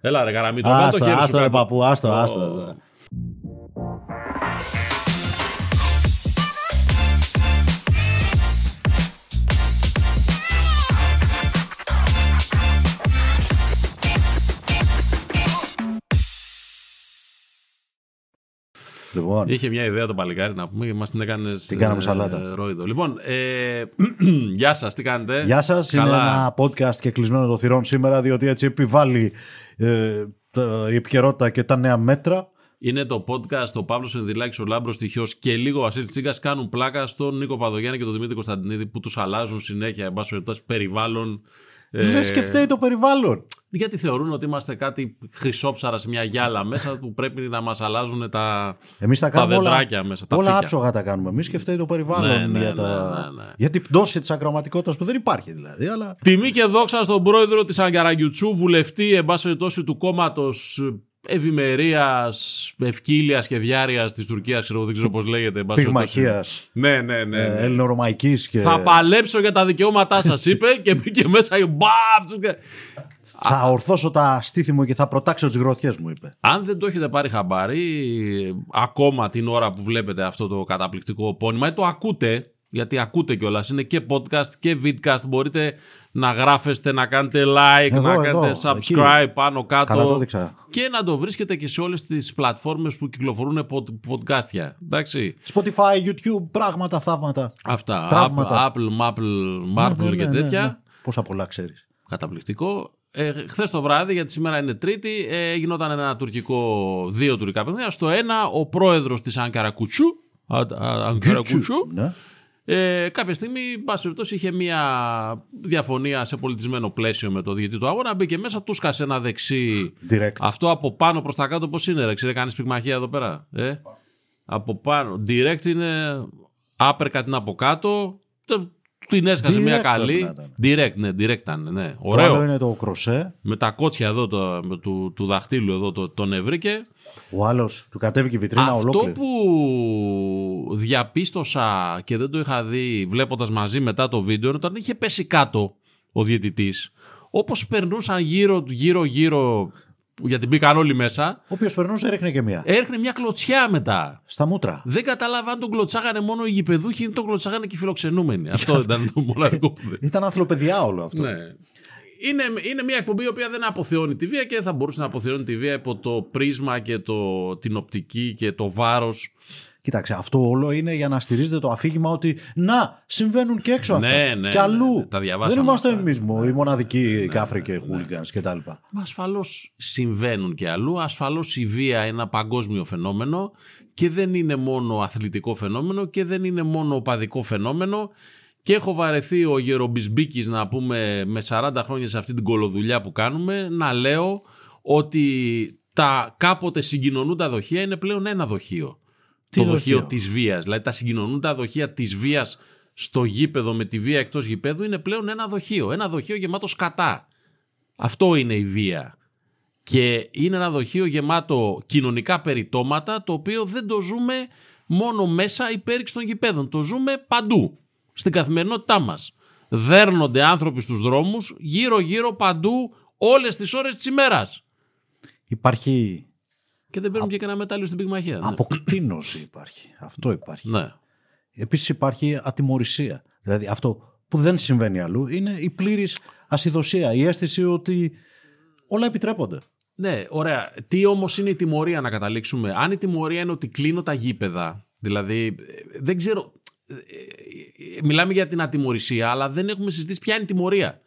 Έλα ρε καραμίτο, κάτω το Άστο, χέρι σου άστο ρε κάτω. παππού, άστο, Ω. άστο. Λοιπόν, Είχε μια ιδέα το παλικάρι να πούμε και μας την έκανε. Την κάναμε σαλάτα. ρόιδο. Λοιπόν, ε, γεια σας, τι κάνετε; Γεια σας. Είναι Καλά. ένα podcast και κλεισμένο των θυρών σήμερα, διότι έτσι επιβάλλει ε, τα- η επικαιρότητα και τα νέα μέτρα. Είναι το podcast ο Παύλος Ενδυλάκης, ο Λάμπρος Τυχιός και λίγο ο Βασίλης Τσίγκας κάνουν πλάκα στον Νίκο Παδογιάννη και τον Δημήτρη Κωνσταντινίδη που τους αλλάζουν συνέχεια, εν πάση περιπτώσει, περιβάλλον. Ε, Λες και φταίει το περιβάλλον. γιατί θεωρούν ότι είμαστε κάτι χρυσόψαρα σε μια γυάλα μέσα που πρέπει να μας αλλάζουν τα, Εμείς τα τα κάνουμε όλα, δεντράκια μέσα. Τα όλα φύκια. άψογα τα κάνουμε. Εμείς και φταίει το περιβάλλον Ναι, ναι, για, ναι, τα... ναι, ναι. για την πτώση της ακροματικότητας που δεν υπάρχει δηλαδή. Αλλά... Τιμή και δόξα στον πρόεδρο της Αγκαραγιουτσού, βουλευτή, εν πάση περιπτώσει, του κόμματος ευημερίας, ευκύλιας και διάρεια της Τουρκίας, ξέρω, δεν ξέρω πώς λέγεται. εν πάση περιπτώσει. Πυγμαχία, Ναι, ναι, ναι. ε, ναι. ελληνορωμαϊκή και. Θα παλέψω για τα δικαιώματά σας, είπε και μπήκε μέσα. και μπαμ, και- Θα ορθώσω τα στήθη μου και θα προτάξω τις γροθιές μου, είπε. Αν δεν το έχετε πάρει χαμπάρι, ακόμα την ώρα που βλέπετε αυτό το καταπληκτικό πόνημα, ή το ακούτε, γιατί ακούτε κιόλας, είναι και podcast και vidcast. Μπορείτε να γράφεστε, να κάνετε like, Εδώ, να εδώ, κάνετε εκεί. subscribe πάνω Καλά το κάτω. έδειξα. Και να το βρίσκετε και σε όλες τις πλατφόρμες που κυκλοφορούν pod- podcastια. Εντάξει. Spotify, YouTube, πράγματα, θαύματα. Αυτά. Τραύματα. Apple, Apple, Marble Ναι, ναι, και ναι, τέτοια. ναι. Πόσα πολλά ξέρεις. Καταπληκτικό. Ε, Χθες το βράδυ, γιατί σήμερα είναι Τρίτη, ε, γινόταν ένα τουρκικό, δύο τουρκικά παιχνίδια. Στο ένα, ο πρόεδρος της Αγκαρακουτσού, Α- Α- Αγκαρακουτσού, Ναι. Ε, κάποια στιγμή, εν πάση περιπτώσει, είχε μια διαφωνία σε πολιτισμένο πλαίσιο με το διαιτητή του αγώνα. Μπήκε μέσα, τους σκάσε ένα δεξί. Direct. Αυτό από πάνω προς τα κάτω, πώς είναι, ρε, ξέρει, κάνει πυγμαχία εδώ πέρα. Ε; Από πάνω. Direct είναι uppercut είναι από κάτω. Τε- Την έσκασε Direct μια πρέπει καλή. να ήταν. Direct, ναι, direct ήταν. Ναι. Το Ωραίο. άλλο είναι το κροσέ. Με τα κότσια εδώ το, με του, του δαχτύλου εδώ το, τον έβρικε. Ο άλλος του κατέβηκε η βιτρίνα Αυτό ολόκληρη. που διαπίστωσα και δεν το είχα δει βλέποντας μαζί μετά το βίντεο είναι όταν είχε πέσει κάτω ο διαιτητής όπως περνούσαν γύρω γύρω γύρω γιατί μπήκαν όλοι μέσα Ο οποίος περνούσε έριχνε και μία. έρχνε μια κλωτσιά μετά. Στα μούτρα. Δεν κατάλαβα αν τον κλωτσάγανε μόνο οι γηπεδούχοι ή τον κλωτσάγανε και οι φιλοξενούμενοι. Αυτό ήταν το μοναδικό που δεν. Ήταν ανθρωπαιδιά όλο αυτό. Ναι. Είναι, είναι μια εκπομπή η οποία δεν αποθεώνει τη βία και δεν θα μπορούσε να αποθεώνει τη βία υπό το πρίσμα και το, την οπτική και το βάρος. Κοίταξε, αυτό όλο είναι για να στηρίζεται το αφήγημα ότι να, συμβαίνουν και έξω αυτά. Ναι, ναι, και ναι, αλλού. ναι, τα διαβάσαμε Δεν είμαστε αυτά. εμείς οι μοναδικοί κάφροι και χούλιγκανς κτλ. Μα ασφαλώς συμβαίνουν και αλλού. Ασφαλώς η βία είναι ένα παγκόσμιο φαινόμενο και δεν είναι μόνο αθλητικό φαινόμενο και δεν είναι μόνο οπαδικό φαινόμενο. Και έχω βαρεθεί ο Γερομπισμπίκης να πούμε με 40 χρόνια σε αυτή την κολοδουλειά που κάνουμε να λέω ότι τα κάποτε συγκοινωνούντα δοχεία είναι πλέον ένα δοχείο. Τι το δοχείο, δοχείο; της βίας. Δηλαδή τα συγκοινωνούντα δοχεία της βίας στο γήπεδο με τη βία εκτός γήπεδου είναι πλέον ένα δοχείο. Ένα δοχείο γεμάτος σκατά. Αυτό είναι η βία. Και είναι ένα δοχείο γεμάτο κοινωνικά περιτώματα το οποίο δεν το ζούμε μόνο μέσα υπέρηξη των γηπέδων. Το ζούμε παντού. Στην καθημερινότητά μας. Δέρνονται άνθρωποι στους δρόμους γύρω-γύρω παντού όλες τις ώρες της ημέρας. Υπάρχει Και δεν παίρνουν και κανένα μετάλλιο στην πυγμαχία. Ναι. αποκτήνωση. Υπάρχει. Αυτό υπάρχει. Ναι. Επίσης υπάρχει ατιμορρησία. Δηλαδή αυτό που δεν συμβαίνει αλλού είναι η πλήρης ασυδοσία. Η αίσθηση ότι όλα επιτρέπονται. Ναι, ωραία. Τι όμως είναι η τιμωρία να καταλήξουμε. Αν η τιμωρία είναι ότι κλείνω τα γήπεδα, δηλαδή ε, δεν ξέρω. ε, ε, Μιλάμε για την ατιμορρησία, αλλά δεν έχουμε συζητήσει ποια είναι η τιμωρία.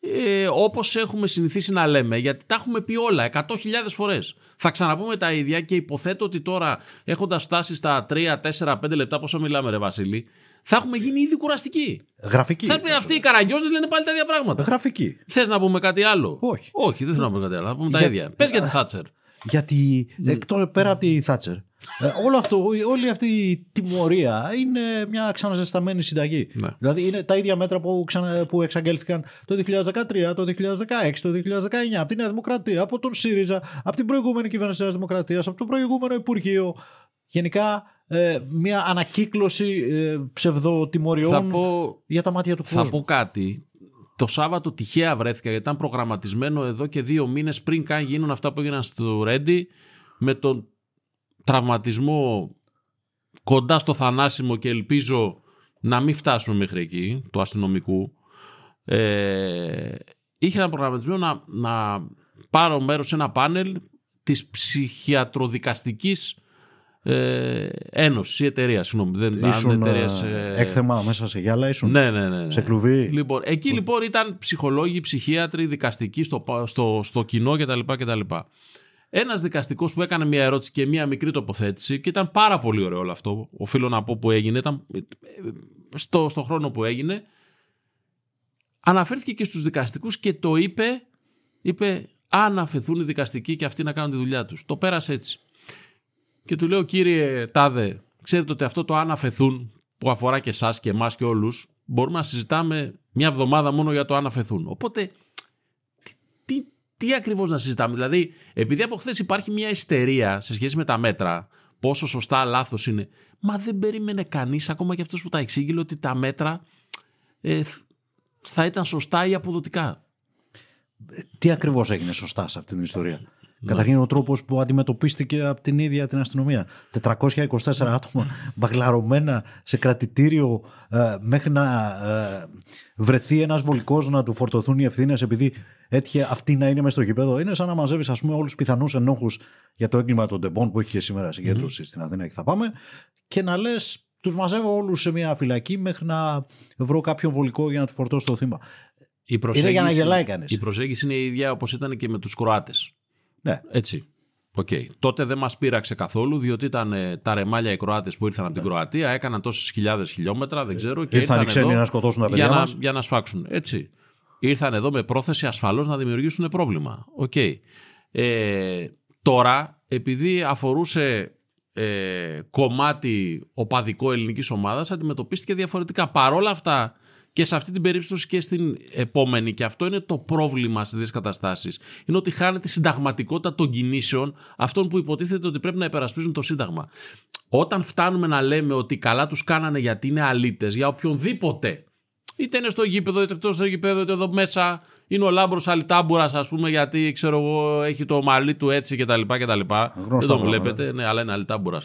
Ε, Όπως έχουμε συνηθίσει να λέμε, γιατί τα έχουμε πει όλα 100.000 φορές. Θα ξαναπούμε τα ίδια και υποθέτω ότι τώρα έχοντας φτάσει στα 3, 4, 5 λεπτά, πόσο μιλάμε, Ρε Βασίλη, θα έχουμε γίνει ήδη κουραστικοί. Γραφική. Θα έρθει αυτοί οι καραγκιόζες λένε πάλι τα ίδια πράγματα. Γραφική. Θες να πούμε κάτι άλλο; Όχι. Όχι, δεν θέλω να πούμε κάτι άλλο. Να πούμε τα Για- ίδια. Πες για τη Θάτσερ. Γιατί εκτός, πέρα από τη Θάτσερ, ε, όλο αυτό, όλη αυτή η τιμωρία είναι μια ξαναζεσταμένη συνταγή. Ναι. Δηλαδή είναι τα ίδια μέτρα που, ξανα, που εξαγγέλθηκαν το 2013, το 2016, το 2019 από τη Νέα Δημοκρατία, από τον ΣΥΡΙΖΑ, από την προηγούμενη κυβέρνηση της Νέας Δημοκρατίας, από το προηγούμενο Υπουργείο. Γενικά ε, μια ανακύκλωση ε, ψευδοτιμωριών Θα πω, για τα μάτια του θα κόσμου. πω κάτι το Σάββατο τυχαία βρέθηκα γιατί ήταν προγραμματισμένο εδώ και δύο μήνες πριν καν γίνουν αυτά που έγιναν στο Ρέντι με τον τραυματισμό κοντά στο θανάσιμο και ελπίζω να μην φτάσουμε μέχρι εκεί του αστυνομικού ε, είχε ένα προγραμματισμένο να, να πάρω μέρος σε ένα πάνελ της ψυχιατροδικαστικής ε, ένωσης ή εταιρεία. Συγγνώμη, δεν Ήσουν εταιρείας, ε, ε, έκθεμα μέσα σε γυάλα, ήσουν; Ναι, ναι, ναι. ναι. σε κλουβί; Λοιπόν, εκεί λοιπόν ήταν ψυχολόγοι, ψυχίατροι, δικαστικοί στο, στο, στο κοινό κτλ. κτλ. Ένας δικαστικός που έκανε μια ερώτηση και μια μικρή τοποθέτηση και ήταν πάρα πολύ ωραίο όλο αυτό. Οφείλω να πω που έγινε. Ήταν ε, στο, στο χρόνο που έγινε. Αναφέρθηκε και στους δικαστικούς και το είπε, είπε αν αφαιθούν οι δικαστικοί και αυτοί να κάνουν τη δουλειά τους. Το πέρασε έτσι. Και του λέω κύριε Τάδε, ξέρετε ότι αυτό το αν αφαιθούν που αφορά και εσάς και εμάς και όλους μπορούμε να συζητάμε μια εβδομάδα μόνο για το αν αφαιθούν. Οπότε τι, τι, τι ακριβώς να συζητάμε; Δηλαδή επειδή από χθες υπάρχει μια ιστερία σε σχέση με τα μέτρα πόσο σωστά λάθος είναι μα δεν περίμενε κανείς ακόμα και αυτός που τα εξήγηλε ότι τα μέτρα ε, θα ήταν σωστά ή αποδοτικά. Τι ακριβώς έγινε σωστά σε αυτή την ιστορία; Ναι. Καταρχήν ο τρόπος που αντιμετωπίστηκε από την ίδια την αστυνομία. 424 άτομα μπαγλαρωμένα σε κρατητήριο ε, μέχρι να ε, βρεθεί ένας βολικός να του φορτωθούν οι ευθύνες επειδή έτυχε αυτή να είναι μέσα στο γήπεδο. Είναι σαν να μαζεύεις όλους τους πιθανούς ενόχους για το έγκλημα των Τεμπών που έχει και σήμερα συγκέντρωση στην Αθήνα και θα πάμε και να λες. Τους μαζεύω όλους σε μια φυλακή μέχρι να βρω κάποιον βολικό για να του φορτώσω το θύμα. Η Είναι για να γελάει κανείς. Η προσέγγιση είναι η ίδια όπως ήταν και με τους Κροάτες. Ναι. Έτσι. Οκ. Τότε δεν μας πείραξε καθόλου διότι ήταν ε, τα ρεμάλια οι Κροάτες που ήρθαν από την Κροατία, έκαναν τόσες χιλιάδες χιλιόμετρα, δεν ξέρω. Και Ναι. Ήρθαν οι ήρθαν ξένοι εδώ να σκοτώσουν τα για παιδιά να, μας. για να σφάξουν. Έτσι. Ήρθαν εδώ με πρόθεση ασφαλώς να δημιουργήσουν πρόβλημα. Οκ. Ε, τώρα, επειδή αφορούσε ε, κομμάτι οπαδικό ελληνικής ομάδας, αντιμετωπίστηκε διαφορετικά. Παρόλα αυτά, και σε αυτή την περίπτωση και στην επόμενη, και αυτό είναι το πρόβλημα σε τέτοιε καταστάσεις, είναι ότι χάνεται η συνταγματικότητα των κινήσεων αυτών που υποτίθεται ότι πρέπει να υπερασπίζουν το Σύνταγμα. Όταν φτάνουμε να λέμε ότι καλά τους κάνανε γιατί είναι αλήτες, για οποιονδήποτε, είτε είναι στο γήπεδο, είτε εκτός στο γήπεδο, είτε εδώ μέσα είναι ο Λάμπρος Αλιτάμπουρα, ας πούμε, γιατί ξέρω εγώ έχει το μαλλί του έτσι κτλ. κτλ. Δεν το πράγμα, βλέπετε, ναι, αλλά είναι Αλιτάμπουρα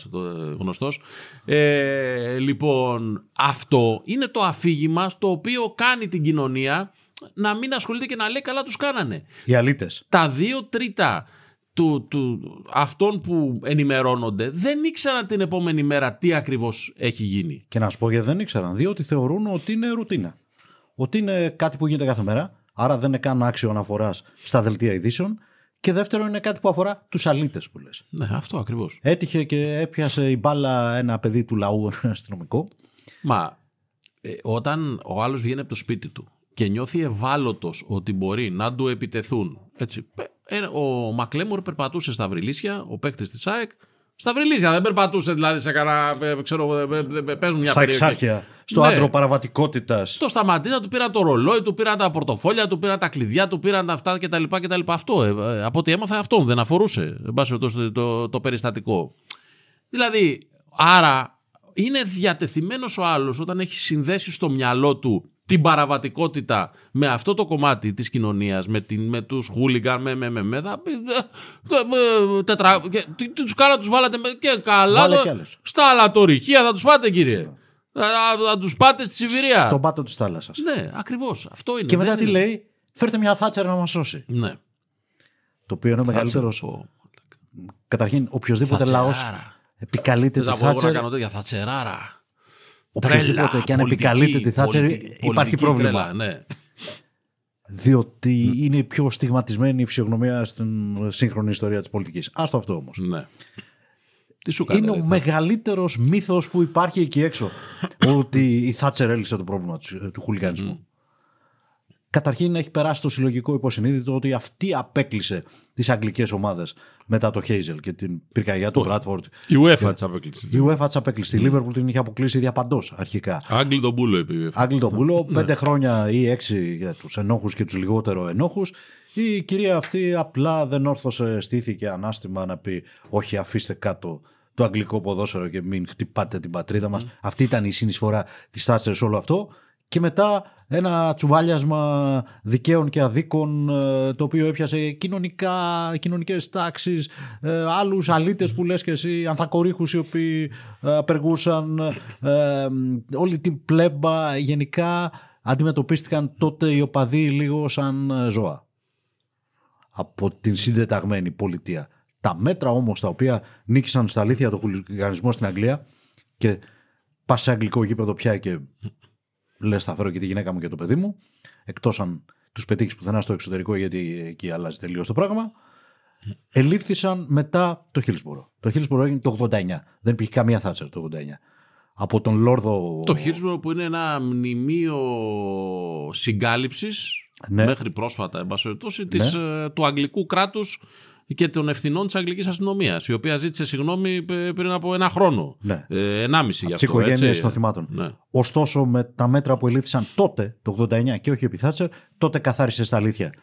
γνωστός. Ε, λοιπόν, αυτό είναι το αφήγημα στο οποίο κάνει την κοινωνία να μην ασχολείται και να λέει καλά τους κάνανε. Οι αλήτες. Τα δύο τρίτα του, του, αυτών που ενημερώνονται δεν ήξεραν την επόμενη μέρα τι ακριβώς έχει γίνει. Και να σου πω γιατί δεν ήξεραν. Διότι θεωρούν ότι είναι ρουτίνα. Ότι είναι κάτι που γίνεται κάθε μέρα. Άρα δεν είναι καν άξιο αναφοράς στα δελτία ειδήσεων. Και δεύτερο είναι κάτι που αφορά τους αλήτες που λες. Ναι, αυτό ακριβώς. Έτυχε και έπιασε η μπάλα ένα παιδί του λαού, ένα αστυνομικό. Μα ε, όταν ο άλλος βγαίνει από το σπίτι του και νιώθει ευάλωτος ότι μπορεί να του επιτεθούν. Έτσι, πε- ε, ο Μακλέμουρ περπατούσε στα βρυλίσια, ο παίκτης της ΑΕΚ, στα βρυλίσια, δεν περπατούσε δηλαδή σε κανένα, ε, ξέρω, ε, ε, ε, παίζουν μια Στα περιοχή. εξάρχεια. Στο Ναι. άντρο παραβατικότητας. Το σταματήσα, του πήραν το ρολόι, του πήραν τα πορτοφόλια, του πήραν τα κλειδιά, του πήραν τα αυτά κτλ. κτλ. Αυτό, ε, ε, από ό,τι έμαθα αυτόν δεν αφορούσε, εν πάση περιπτώσει, το, το, το περιστατικό. Δηλαδή, άρα είναι διατεθειμένος ο άλλος όταν έχει συνδέσει στο μυαλό του την παραβατικότητα με αυτό το κομμάτι της κοινωνίας, με, την, με τους χούλιγκαν, με, με, με, με, θα πει, ε, ε, ε, τετρα, και, τι, τι τους καλά τους βάλατε με- και καλά, Βάλε το- κι άλλους. στα αλατορυχεία θα τους πάτε κύριε. Θα, θα, θα τους πάτε στη Σιβηρία. Στον πάτο της θάλασσας. Ναι, ακριβώς. Αυτό είναι. Και μετά Δεν τι είναι- λέει, φέρτε μια θάτσερα να μας σώσει. Ναι. Το οποίο είναι ο Θα μεγαλύτερο. τσεπώ. Καταρχήν, οποιοδήποτε λαός Θατσεράρα. επικαλείται Θες τη να πω εγώ να Θάτσερ. κάνω τέτοια; Θατσεράρα. Οποιοδήποτε Τρέλα, και αν πολιτική, επικαλείται τη Θάτσερ, πολιτική- υπάρχει πολιτική πρόβλημα. τρέλα, ναι. Διότι είναι η πιο στιγματισμένη η φυσιογνωμία στην σύγχρονη ιστορία της πολιτικής. Άστο αυτό όμως. ναι. Τι σου κάνει. Είναι ρε, ο θα- μεγαλύτερος μύθος που υπάρχει εκεί έξω. ότι η Θάτσερ έλυσε το πρόβλημα του, του χουλιγανισμού. Καταρχήν έχει περάσει το συλλογικό υποσυνείδητο ότι αυτή απέκλεισε τις αγγλικές ομάδες μετά το Χέιζελ και την πυρκαγιά του Μπράτφορντ. Η UEFA της απέκλεισε. Η UEFA τι απέκλεισε. Η Λίβερπουλ την είχε αποκλείσει διαπαντός αρχικά. Άγγλοι τον πούλο είπε η UEFA. Άγγλοι τον πούλο, πέντε χρόνια ή έξι για τους ενόχους και τους λιγότερο ενόχους. Η κυρία αυτή απλά δεν όρθωσε, στήθηκε ανάστημα να πει: Όχι, αφήστε κάτω το αγγλικό ποδόσφαιρο και μην χτυπάτε την πατρίδα μας. Αυτή ήταν η συνεισφορά της Θάτσερ σε όλο αυτό. Και μετά ένα τσουβάλιασμα δικαίων και αδίκων ε, το οποίο έπιασε κοινωνικά, κοινωνικές τάξεις, ε, άλλους αλήτες που λες και εσύ, ανθακορίχους οι οποίοι ε, απεργούσαν, ε, όλη την πλέμπα γενικά αντιμετωπίστηκαν τότε οι οπαδοί λίγο σαν ε, ζώα από την συντεταγμένη πολιτεία. Τα μέτρα όμως τα οποία νίκησαν στα αλήθεια το χουλιγανισμό στην Αγγλία και πας σε αγγλικό γήπεδο πια και λες θα φέρω και τη γυναίκα μου και το παιδί μου εκτός αν τους πετύχεις πουθενά στο εξωτερικό γιατί εκεί αλλάζει τελείως το πράγμα ελήφθησαν μετά το Χίλσπορο. Το Χίλσπορο έγινε το 89. Δεν υπήρχε καμία Θάτσερ το 89. Από τον Λόρδο... Το Χίλσπορο που είναι ένα μνημείο συγκάλυψης Ναι. μέχρι πρόσφατα, εν πάση περιπτώσει, της, ε, του αγγλικού κράτους και των ευθυνών της αγγλικής αστυνομίας, η οποία ζήτησε συγγνώμη π- πριν από ένα χρόνο. Ναι. Ε, ενάμιση γι' τις αυτό. οικογένειες έτσι. των θυμάτων. Ναι. Ωστόσο, με τα μέτρα που ελήφθησαν τότε, το 89 και όχι επί Θάτσερ, τότε καθάρισε στα αλήθεια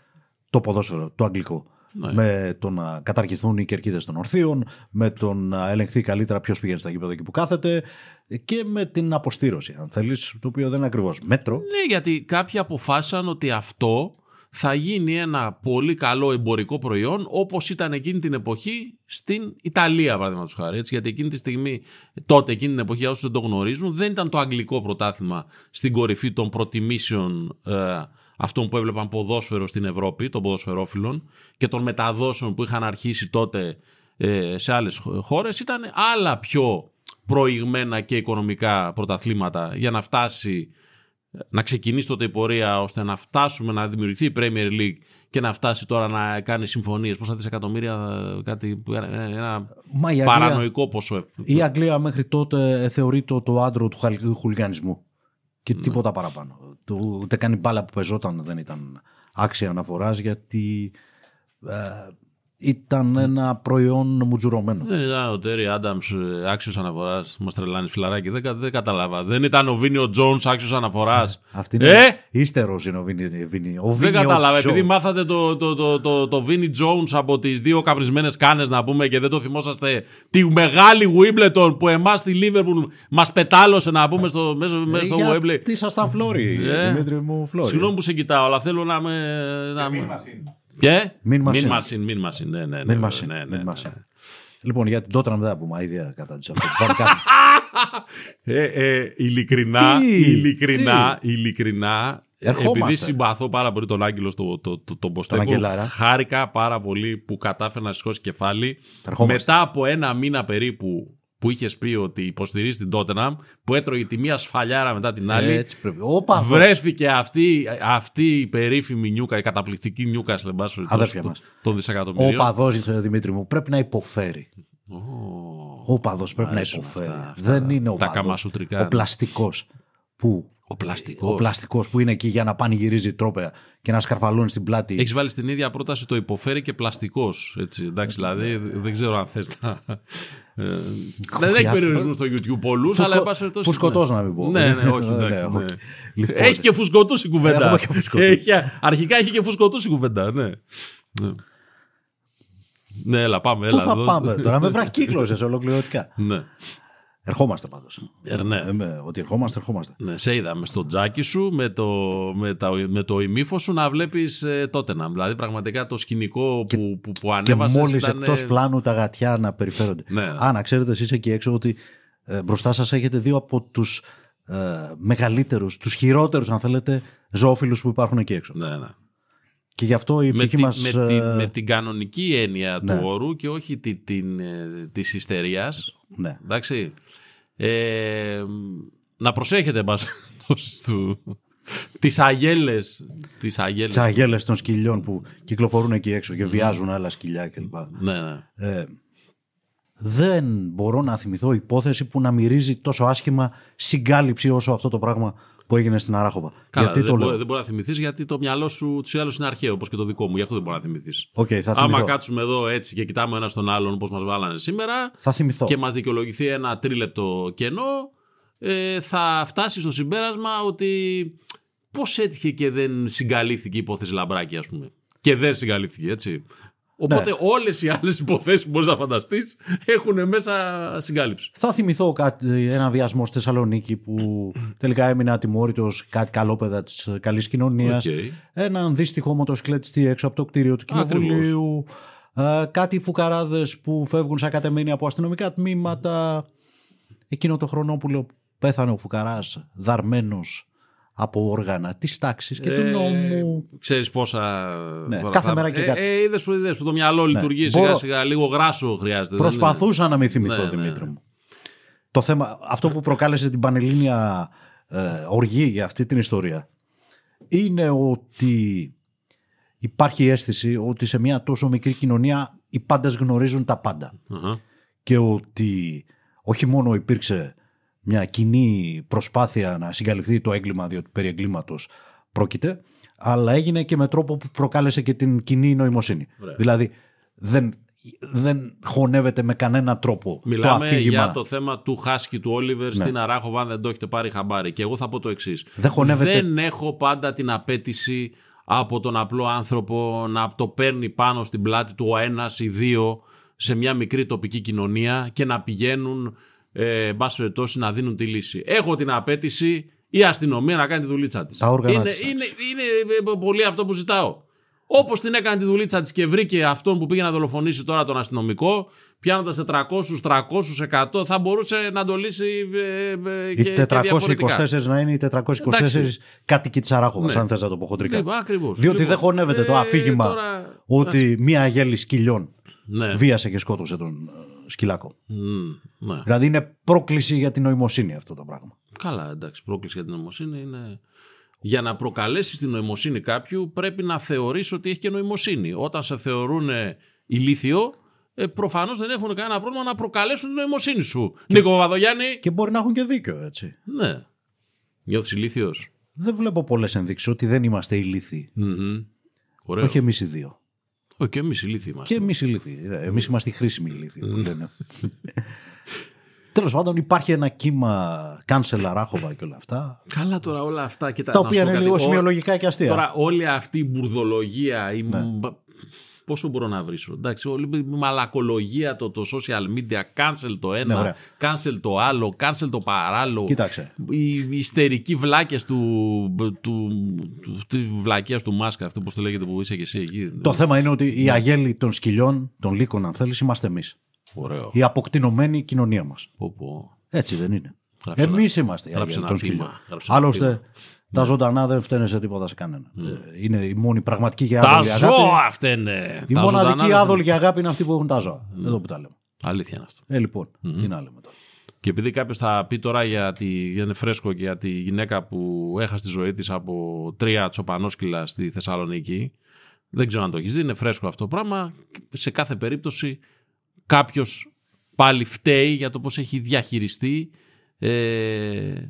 το ποδόσφαιρο, το αγγλικό. Ναι. Με το να καταργηθούν οι κερκίδες των ορθίων, με το να ελεγχθεί καλύτερα ποιος πηγαίνει στα γήπεδα εκεί που κάθεται και με την αποστήρωση, αν θέλεις, το οποίο δεν είναι ακριβώς μέτρο. Ναι, γιατί κάποιοι αποφάσισαν ότι αυτό θα γίνει ένα πολύ καλό εμπορικό προϊόν όπως ήταν εκείνη την εποχή στην Ιταλία, παραδείγματος χάρη. Έτσι, γιατί εκείνη τη στιγμή, τότε, εκείνη την εποχή, για όσους δεν το γνωρίζουν, δεν ήταν το αγγλικό πρωτάθλημα στην κορυφή των προτιμήσεων ε, αυτών που έβλεπαν ποδόσφαιρο στην Ευρώπη, των ποδοσφαιρόφιλων και των μεταδόσεων που είχαν αρχίσει τότε ε, σε άλλες χω- χώρες. Ήταν άλλα πιο προηγμένα και οικονομικά πρωταθλήματα για να φτάσει να ξεκινήσει τότε η πορεία ώστε να φτάσουμε να δημιουργηθεί η Premier League και να φτάσει τώρα να κάνει συμφωνίες πόσα δισεκατομμύρια κάτι, ένα, ένα Μα η Αγγλία, παρανοϊκό ποσό η Αγγλία μέχρι τότε θεωρεί το, το άντρο του χαλ- χουλιγανισμού. Και Ναι. τίποτα παραπάνω. Το, ούτε καν η μπάλα που πεζόταν δεν ήταν άξια αναφοράς γιατί ε, ήταν ένα προϊόν μουτζουρωμένο. δεν ήταν ο Τέρι Άνταμς άξιος αναφοράς. Μας τρελάνει φιλαράκι. Δεν, κα- δεν κατάλαβα. Δεν ήταν ο Βίνιο Τζόουν άξιος αναφοράς. Αυτή είναι Ε! ύστερος είναι ο Βίνι. Βίνι- ο Δεν Βίνι κατάλαβα. Οτσό. Επειδή μάθατε το, το, το, το, το Vinnie Jones από τις δύο καπρισμένε κάνες να πούμε και δεν το θυμόσαστε. Τη μεγάλη Wimbledon που εμάς στη Liverpool μας πετάλωσε να πούμε στο, μέσα, μέσα στο Ε, Wembley. Γιατί ήσασταν φλόρι, Ε. Δημήτρη μου, φλόρι. Συγγνώμη που σε κοιτάω, αλλά θέλω να με. Να... Μην μας είναι. Και; Μην μας μην είναι. μας είναι, μην μας είναι. Ναι, ναι, ναι, Μην ναι, μας ναι, είναι, ναι, μην μας ναι. είναι. Λοιπόν, για την Tottenham δεν θα πούμε αίδια κατά της αυτό. Πάμε κάτω. Ε, ε, ειλικρινά, Τι, ειλικρινά, ειλικρινά. Ερχόμαστε. Επειδή συμπαθώ πάρα πολύ τον Άγγελο στο, το, το, τον Ποστέκο, Αγγελάρα. χάρηκα πάρα πολύ που κατάφερε να σηκώσει κεφάλι. Ερχόμαστε. Μετά από ένα μήνα περίπου που είχες πει ότι υποστηρίζεις την Τότεναμ, που έτρωγε τη μία σφαλιάρα μετά την άλλη, Έτσι πρέπει. Ο παδός. βρέθηκε αυτή, αυτή η περίφημη νιούκα, η καταπληκτική νιούκα σε μπάσο Αδέρφια μας. των Ο δισεκατομμυρίων. παδός, Δημήτρη μου, πρέπει να υποφέρει. Ω. Ο παδός πρέπει να αρέσουν υποφέρει. αυτά, αυτά. δεν είναι ο Τα παδός. καμασουτρικά. Ο πλαστικός που... Ο πλαστικός. Ο πλαστικός που είναι εκεί για να πανηγυρίζει τρόπαια και να σκαρφαλώνει στην πλάτη. Έχεις βάλει στην ίδια πρόταση το υποφέρει και πλαστικός. Εντάξει, δηλαδή δεν ξέρω αν θες να. Ε, δεν έχει Χρειάζεται. περιορισμούς στο YouTube πολλού, Φουσκω- αλλά εν πάση περιπτώσει, φουσκωτός ναι. να μην πω. Ναι, ναι, όχι, Ναι, εντάξει. ναι, ναι. Λοιπόν, Έχει και φουσκωτούς η κουβέντα. Έχουμε και φουσκωτούς. Έχει, αρχικά έχει και φουσκωτούς η κουβέντα, ναι. Ναι, ναι έλα, πάμε. Πού Έλα, θα εδώ. πάμε τώρα, με βραχύκλωσες ολοκληρωτικά. Ναι. Ερχόμαστε πάντως. Ε, ναι. Ε, με- ότι ερχόμαστε, ερχόμαστε. Ναι, σε είδαμε στο τζάκι σου με το, με τα, με το ημίφο σου να βλέπεις ε, Τότεναμ. Δηλαδή πραγματικά το σκηνικό που, που, που Και ανέβασες μόλις ήταν... εκτός πλάνου τα γατιά να περιφέρονται. Ναι. Α, να ξέρετε εσείς εκεί έξω ότι ε, μπροστά σας έχετε δύο από τους ε, μεγαλύτερους, τους χειρότερους, αν θέλετε, ζωόφιλους που υπάρχουν εκεί έξω. Ναι, ναι. Και γι' αυτό η με, ψυχή τη- μας. με, τη- με την κανονική έννοια ναι. του όρου και όχι τη, την, ε, της ιστερίας. ναι. Εντάξει. Ε, να προσέχετε μας τους, τις αγέλες. Τις αγέλες. Τις αγέλες των σκυλιών που κυκλοφορούν εκεί έξω και βιάζουν άλλα σκυλιά κλπ. Ναι, ναι. Ε, δεν μπορώ να θυμηθώ υπόθεση που να μυρίζει τόσο άσχημα συγκάλυψη όσο αυτό το πράγμα που έγινε στην Αράχοβα. Καλά, Γιατί δεν, το μπο- λέω. δεν μπορεί να θυμηθείς γιατί το μυαλό σου ούτως ή άλλως είναι αρχαίο όπως και το δικό μου. Γι' αυτό δεν μπορεί να θυμηθείς. Οκ, θα Άμα θυμηθώ. κάτσουμε εδώ έτσι και κοιτάμε ένας τον άλλον όπως μας βάλανε σήμερα Θα θυμηθώ. και μας δικαιολογηθεί ένα τρίλεπτο κενό, ε, θα φτάσει στο συμπέρασμα ότι πώς έτυχε και δεν συγκαλύφθηκε η υπόθεση Λαμπράκη, ας πούμε. Και δεν συγκαλύφθηκε, έτσι. Οπότε όλες οι άλλες υποθέσεις που μπορείς να φανταστείς έχουν μέσα συγκάλυψη. Θα θυμηθώ κάτι, ένα βιασμό στη Θεσσαλονίκη που τελικά έμεινε ατιμώρητος κάτι καλόπαιδα της καλής κοινωνίας. Οκ. Έναν δύστυχο μοτοσυκλετιστή έξω από το κτίριο του Κοινοβουλίου. Ε, κάτι φουκαράδες που φεύγουν σακατεμένοι από αστυνομικά τμήματα. Εκείνο το χρονόπουλο πέθανε ο φουκαράς δαρμένος από όργανα της τάξης και του Ε, νόμου. Ξέρεις πόσα... Ναι, τώρα κάθε θα- μέρα και ε, κάτι. Ναι. Ε, είδες που, είδες που το μυαλό λειτουργεί σιγά Μπορώ- σιγά. Λίγο γράσο χρειάζεται. δεν Προσπαθούσα να μην θυμηθώ, Ναι, ναι. Δημήτρη μου. Το θέμα, αυτό που προκάλεσε την πανελλήνια ε, οργή για αυτή την ιστορία είναι ότι υπάρχει αίσθηση ότι σε μια τόσο μικρή κοινωνία οι πάντες γνωρίζουν τα πάντα. είναι. Αχα. Και ότι όχι μόνο υπήρξε μια κοινή προσπάθεια να συγκαλυφθεί το έγκλημα διότι περί εγκλήματος πρόκειται, αλλά έγινε και με τρόπο που προκάλεσε και την κοινή νοημοσύνη. Ωραία. Δηλαδή δεν, δεν χωνεύεται με κανένα τρόπο Μιλάμε το αφήγημα. για το θέμα του Χάσκι του Όλιβερ στην Αράχοβα, αν δεν το έχετε πάρει χαμπάρι. Και εγώ θα πω το εξής. Δεν χωνεύεται- Δεν έχω πάντα την απέτηση από τον απλό άνθρωπο να το παίρνει πάνω στην πλάτη του ο ένας ή δύο σε μια μικρή τοπική κοινωνία και να πηγαίνουν, ε, εν πάση περιπτώσει, να δίνουν τη λύση. Έχω την απέτηση η αστυνομία να κάνει τη δουλίτσα της. Τα όργανα είναι, της είναι, είναι ε, πολύ αυτό που ζητάω. Όπως την έκανε τη δουλίτσα της και βρήκε αυτόν που πήγε να δολοφονήσει τώρα τον αστυνομικό, πιάνοντας 400, 300, 100, θα μπορούσε να το λύσει ε, ε, και, Οι και διαφορετικά. 424 να είναι οι 424 Εντάξει. κάτοικοι της Αράχοβας, Ναι. αν θες να το πω χοντρικά. Λοιπόν, ακριβώς. Διότι Λοιπόν, δεν χωνεύεται το ε, αφήγημα τώρα- ότι μία αγέλη σκυλιών Ναι. βίασε και σκότωσε τον ε, σκυλάκο. Μμ, ναι. Δηλαδή είναι πρόκληση για την νοημοσύνη αυτό το πράγμα. Καλά, εντάξει, πρόκληση για την νοημοσύνη είναι. Για να προκαλέσεις την νοημοσύνη κάποιου, πρέπει να θεωρήσει ότι έχει και νοημοσύνη. Όταν σε θεωρούν ηλίθιο, ε, προφανώς δεν έχουν κανένα πρόβλημα να προκαλέσουν την νοημοσύνη σου. Νίκο Παπαδογιάννη. Και μπορεί να έχουν και δίκιο έτσι. Ναι. Νιώθεις ηλίθιος; Δεν βλέπω πολλές ενδείξεις ότι δεν είμαστε ηλίθιοι. Ωραίο. Όχι εμείς οι δύο. Ω, και εμείς ηλίθιοι είμαστε. Και εμείς ηλίθιοι. Εμείς είμαστε οι χρήσιμοι ηλίθιοι. Τέλος πάντων, υπάρχει ένα κύμα cancel Αράχοβα και όλα αυτά. Καλά τώρα όλα αυτά. Κοίτα, Τα να οποία σου πω είναι κάτι. λίγο Ο- σημειολογικά και αστεία. Τώρα όλη αυτή η μπουρδολογία, η... Ναι. Μπα- πόσο μπορώ να βρίσω. Εντάξει, όλη η μαλακολογία, το, το social media, cancel το Ναι, ένα, ωραία. cancel το άλλο, cancel το παράλληλο. Κοίταξε. Οι, οι ιστερικοί βλάκες του, του, του, της βλακίας του Μάσκα, αυτό που το λέγεται που είσαι και εσύ εκεί. Το θέμα είναι ότι οι αγέλοι των σκυλιών, των λύκων, αν θέλεις, είμαστε εμείς. Ωραίο. Η αποκτηνωμένη κοινωνία μας. Πω, πω. Έτσι δεν είναι. Γράψε Εμείς είμαστε οι γράψε αγέλοι ένα των ποίημα, σκυλιών. γράψε ένα Άλλωστε, ποίημα. Τα ζωντανά δεν φταίνε σε τίποτα σε κανένα. Ε, Είναι η μόνη πραγματική και Τα άδολη αγάπη. ζώα φταίνε. Η Τα μοναδική ζωντανά δεν- άδολη και αγάπη είναι αυτή που έχουν τα ζώα. Εδώ που τα λέμε. Αλήθεια είναι αυτό. Ε, λοιπόν, τι να λέμε τώρα. Και επειδή κάποιος θα πει τώρα για τη, για είναι φρέσκο και για τη γυναίκα που έχασε τη ζωή της από τρία τσοπανόσκυλα στη Θεσσαλονίκη, δεν ξέρω αν το έχεις δει, είναι φρέσκο αυτό το πράγμα. Σε κάθε περίπτωση κάποιος πάλι φταίει για το πώς έχει διαχειριστεί ε, τα,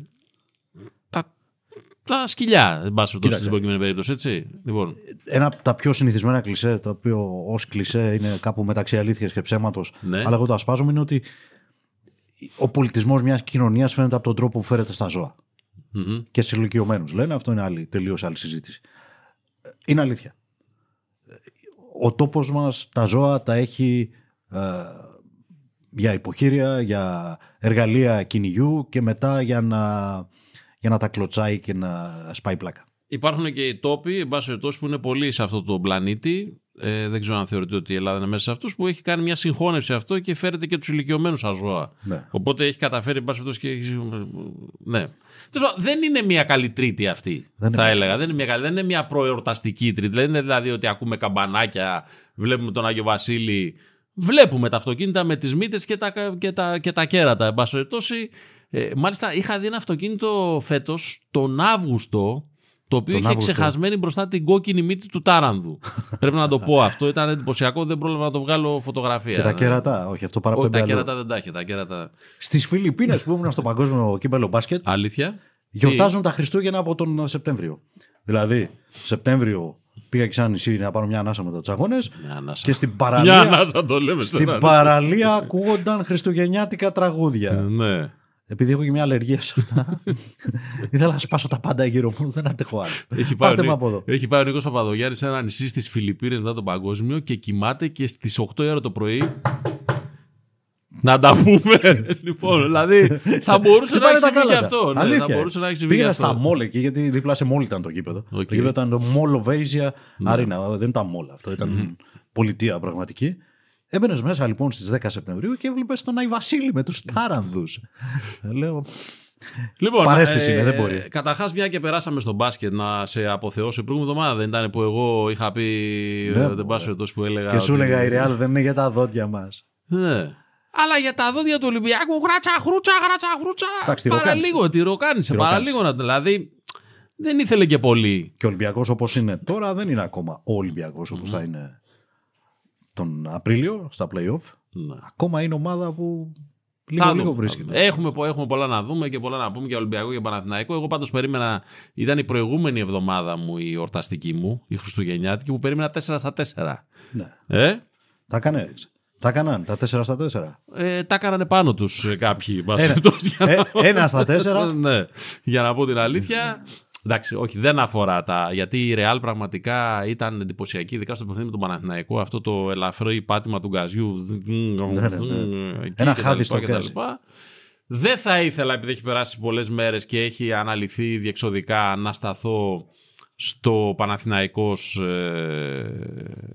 τα σκυλιά, εν πάση περιπτώσει, Κοίταξε. στην προκειμένη περίπτωση, έτσι. Λοιπόν, Ένα από τα πιο συνηθισμένα κλισέ, το οποίο ως κλισέ είναι κάπου μεταξύ αλήθειας και ψέματος, Ναι. αλλά εγώ το ασπάζομαι, είναι ότι ο πολιτισμός μιας κοινωνίας φαίνεται από τον τρόπο που φέρεται στα ζώα. μμμ. Και σε ηλικιωμένου λένε, αυτό είναι άλλη, τελείως άλλη συζήτηση. Ε, Είναι αλήθεια. Ο τόπος μας τα ζώα τα έχει ε, για υποχείρια, για εργαλεία κυνηγιού και μετά για να, για να τα κλωτσάει και να σπάει πλάκα. Υπάρχουν και οι τόποι, εν πάση περιπτώσει, που είναι πολλοί σε αυτό το πλανήτη. Ε, δεν ξέρω αν θεωρείτε ότι η Ελλάδα είναι μέσα σε αυτούς που έχει κάνει μια συγχώνευση αυτό και φέρεται και τους ηλικιωμένους σαν ζώα. Ναι. Οπότε έχει καταφέρει, εν πάση περιπτώσει, και έχει. Ναι. Τέλος πάντων, Δεν είναι μια καλή τρίτη αυτή, Δεν θα είναι. έλεγα. Δεν είναι μια, καλή, δεν είναι μια προεορταστική τρίτη. Δεν είναι δηλαδή ότι ακούμε καμπανάκια, βλέπουμε τον Άγιο Βασίλη. Βλέπουμε τα αυτοκίνητα με τις μύτες και τα, και, τα, και τα κέρατα. Εν πάση περιπτώσει, ε, μάλιστα είχα δει ένα αυτοκίνητο φέτος τον Αύγουστο το οποίο Τον είχε Αύγουστο. ξεχασμένη μπροστά την κόκκινη μύτη του Τάρανδου. Πρέπει να το πω αυτό. Ήταν εντυπωσιακό, δεν πρόλαβα να το βγάλω φωτογραφία. Και τα Ναι. κέρατα, όχι αυτό Όχι, παραπέμπει τα αλλού. κέρατα δεν τα είχε. Τα κέρατα. Στις Φιλιππίνες που ήμουν στο παγκόσμιο κύπελο μπάσκετ, Αλήθεια; γιορτάζουν τα Χριστούγεννα από τον Σεπτέμβριο. Δηλαδή, Σεπτέμβριο πήγα και σαν νησί να πάρω μια ανάσα μετά του αγώνε Μια ανάσα. και στην Μια παραλία, ανάσα το λέμε. στην στενά. παραλία ακούγονταν χριστουγεννιάτικα τραγούδια. Ναι. Επειδή έχω και μια αλλεργία σε αυτά, ήθελα να σπάσω τα πάντα γύρω μου. Δεν αντέχω άλλο. Έχει πάει, Πάρτε ο, με από εδώ. έχει πάει ο Νίκος Παπαδογιάννης σε ένα νησί στις Φιλιππίνες μετά τον παγκόσμιο και κοιμάται και στις 8 η ώρα το πρωί να τα πούμε. λοιπόν, δηλαδή θα μπορούσε να Χτυπάνε έχει τα συμβεί και κάλαντα. αυτό. Ναι, Αλήθεια. θα μπορούσε να έχει συμβεί και Πήγαινα αυτό. στα μόλ εκεί, γιατί δίπλα σε μόλ ήταν το γήπεδο. Οκ. Ναι. Το γήπεδο ήταν το Mall of Asia Arena. Δεν ήταν μόλ αυτό, ήταν πολιτεία πραγματική. Έμπαινες μέσα λοιπόν στις 10 Σεπτεμβρίου και έβλεπες τον Άι Βασίλη με τους Τάρανδους. Λέω. Λοιπόν, Παραίσθηση είναι, δεν μπορεί. Καταρχάς, μια και περάσαμε στο μπάσκετ να σε αποθεώσω. Η προηγούμενη εβδομάδα δεν ήταν που εγώ είχα πει. Ναι, ε, δεν μωρέ. πας τόσο που έλεγα. Και σου ότι- έλεγα η Ρεάλ δεν είναι για τα δόντια μας. Ναι. Αλλά για τα δόντια του Ολυμπιακού, χράτσα, χρούτσα, χράτσα, χρούτσα. Εντάξει, τη παραλίγο, ροκάνησε. τη ροκάνησε. Τη Παραλίγο να Δηλαδή δεν ήθελε και πολύ. Και ο Ολυμπιακός όπως είναι τώρα δεν είναι ακόμα ο Ολυμπιακός όπως θα είναι τον Απρίλιο στα playoff. Ναι. Ακόμα είναι ομάδα που Θα λίγο δούμε, λίγο θα βρίσκεται. δούμε. Έχουμε, πο- έχουμε πολλά να δούμε και πολλά να πούμε για Ολυμπιακό και Παναθηναϊκό. Εγώ πάντως περίμενα. Ήταν η προηγούμενη εβδομάδα μου η ορταστική μου, η Χριστουγεννιάτικη, που περίμενα 4 στα 4. Ναι. Ε, Τα έκανε. Τα έκαναν τα 4 στα 4. ε, τα έκαναν πάνω τους κάποιοι. εν πάση Ένα. περιπτώσει, για Ε, να- ένα στα τέσσερα. ναι, για να πω την αλήθεια. Εντάξει, όχι, δεν αφορά τα. Γιατί η Real πραγματικά ήταν εντυπωσιακή, ειδικά στο παιχνίδι με τον Παναθηναϊκό. Αυτό το ελαφρύ πάτημα του γκαζιού. ναι, εκεί Ένα και τα χάδι λοιπά στο και τα γκάζι. λοιπά. Δεν θα ήθελα, επειδή έχει περάσει πολλές μέρες και έχει αναλυθεί διεξοδικά, να σταθώ στο Παναθηναϊκός ε,